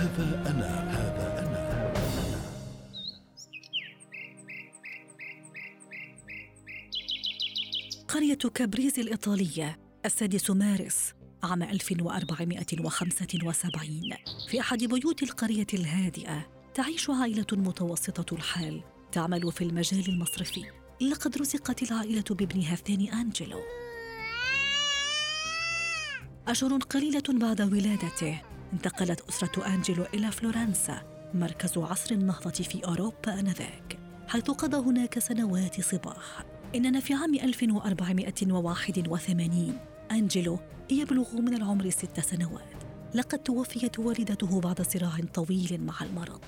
هذا أنا هذا أنا. قرية كابريز الإيطالية السادس مارس عام 1475 في أحد بيوت القرية الهادئة تعيش عائلة متوسطة الحال تعمل في المجال المصرفي. لقد رزقت العائلة بابنها الثاني أنجلو. أشهر قليلة بعد ولادته انتقلت أسرة أنجلو إلى فلورنسا مركز عصر النهضة في أوروبا آنذاك حيث قضى هناك سنوات صباه. إننا في عام 1481 أنجلو يبلغ من العمر ست سنوات. لقد توفيت والدته بعد صراع طويل مع المرض.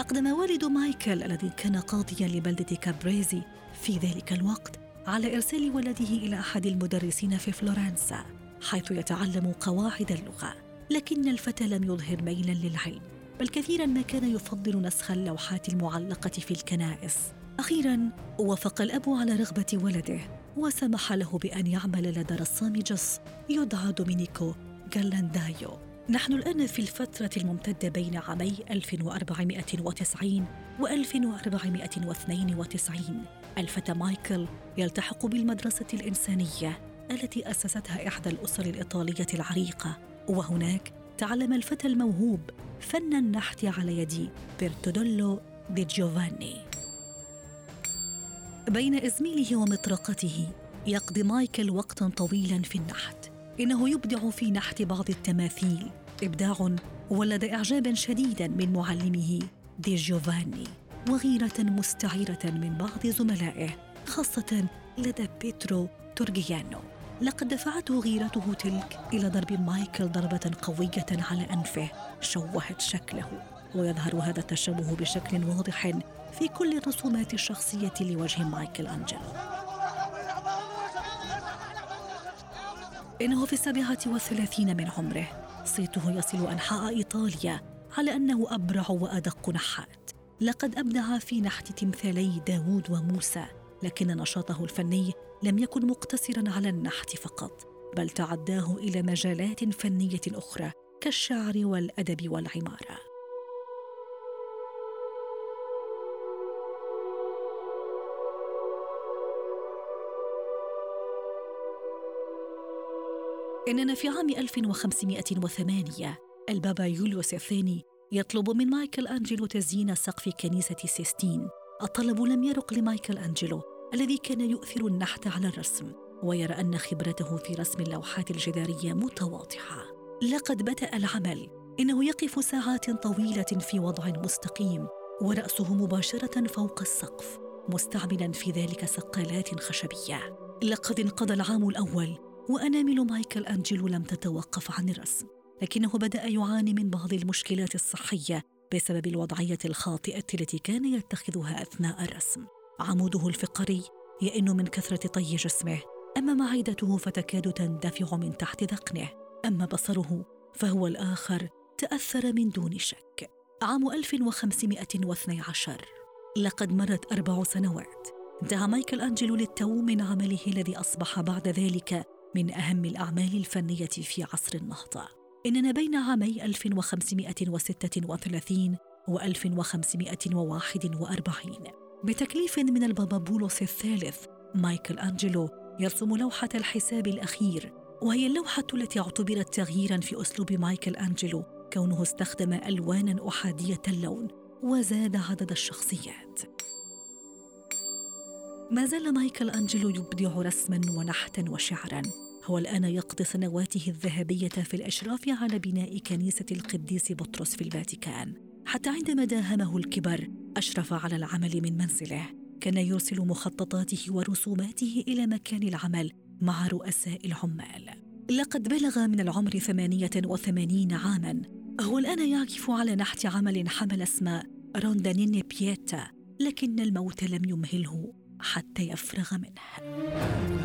أقدم والد مايكل الذي كان قاضيا لبلدة كابريزي في ذلك الوقت على إرسال ولده إلى أحد المدرسين في فلورنسا حيث يتعلم قواعد اللغة. لكن الفتى لم يظهر ميلا للعلم بل كثيرا ما كان يفضل نسخ اللوحات المعلقة في الكنائس. أخيرا وافق الأب على رغبة ولده وسمح له بأن يعمل لدى رسام جص يدعى دومينيكو غيرلاندايو. نحن الآن في الفترة الممتدة بين عامي 1490 و 1492 الفتى مايكل يلتحق بالمدرسة الإنسانية التي أسستها إحدى الأسر الإيطالية العريقة. وهناك تعلم الفتى الموهوب فن النحت على يد بيرتودولو دي جوفاني بين إزميله ومطرقته يقضي مايكل وقتا طويلا في النحت. إنه يبدع في نحت بعض التماثيل. إبداع ولد إعجابا شديدا من معلمه دي جوفاني وغيرة مستعرة من بعض زملائه خاصة لدى بيترو تورجيانو. لقد دفعته غيرته تلك إلى ضرب مايكل ضربة قوية على أنفه. شوهت شكله ويظهر هذا التشوه بشكل واضح في كل الرسومات الشخصية لوجه مايكل أنجلو. إنه في السابعة والثلاثين من عمره صيته يصل أنحاء إيطاليا على أنه أبرع وأدق نحات. لقد أبدع في نحت تمثالي داوود وموسى. لكن نشاطه الفني لم يكن مقتصرا على النحت فقط بل تعداه إلى مجالات فنية أخرى كالشعر والأدب والعمارة. إننا في عام 1508 البابا يوليوس الثاني يطلب من مايكل أنجلو تزيين سقف كنيسة سيستين. الطلب لم يرق لمايكل أنجلو الذي كان يؤثر النحت على الرسم ويرى أن خبرته في رسم اللوحات الجدارية متواضعة لقد بدأ العمل إنه يقف ساعات طويلة في وضع مستقيم ورأسه مباشرة فوق السقف مستعملا في ذلك سقالات خشبية. لقد انقضى العام الأول وأنامل مايكل أنجلو لم تتوقف عن الرسم لكنه بدأ يعاني من بعض المشكلات الصحية بسبب الوضعية الخاطئة التي كان يتخذها أثناء الرسم. عموده الفقري يئن من كثرة طي جسمه أما معدته فتكاد تندفع من تحت ذقنه أما بصره فهو الآخر تأثر من دون شك. عام 1512 لقد مرت أربع سنوات. انتهى مايكل أنجلو للتو من عمله الذي أصبح بعد ذلك من أهم الأعمال الفنية في عصر النهضة. إننا بين عامي 1536 و 1541 بتكليف من البابا بولس الثالث مايكل أنجلو يرسم لوحة الحساب الأخير وهي اللوحة التي اعتبرت تغييرا في أسلوب مايكل أنجلو كونه استخدم ألوانا أحادية اللون وزاد عدد الشخصيات. ما زال مايكل أنجلو يبدع رسما ونحتا وشعرا. هو الآن يقضي سنواته الذهبية في الإشراف على بناء كنيسة القديس بطرس في الفاتيكان. حتى عندما داهمه الكبر أشرف على العمل من منزله. كان يرسل مخططاته ورسوماته إلى مكان العمل مع رؤساء العمال. لقد بلغ من العمر ثمانية وثمانين عاما. هو الآن يعكف على نحت عمل حمل اسم روندانيني بييتا لكن الموت لم يمهله حتى يفرغ منه.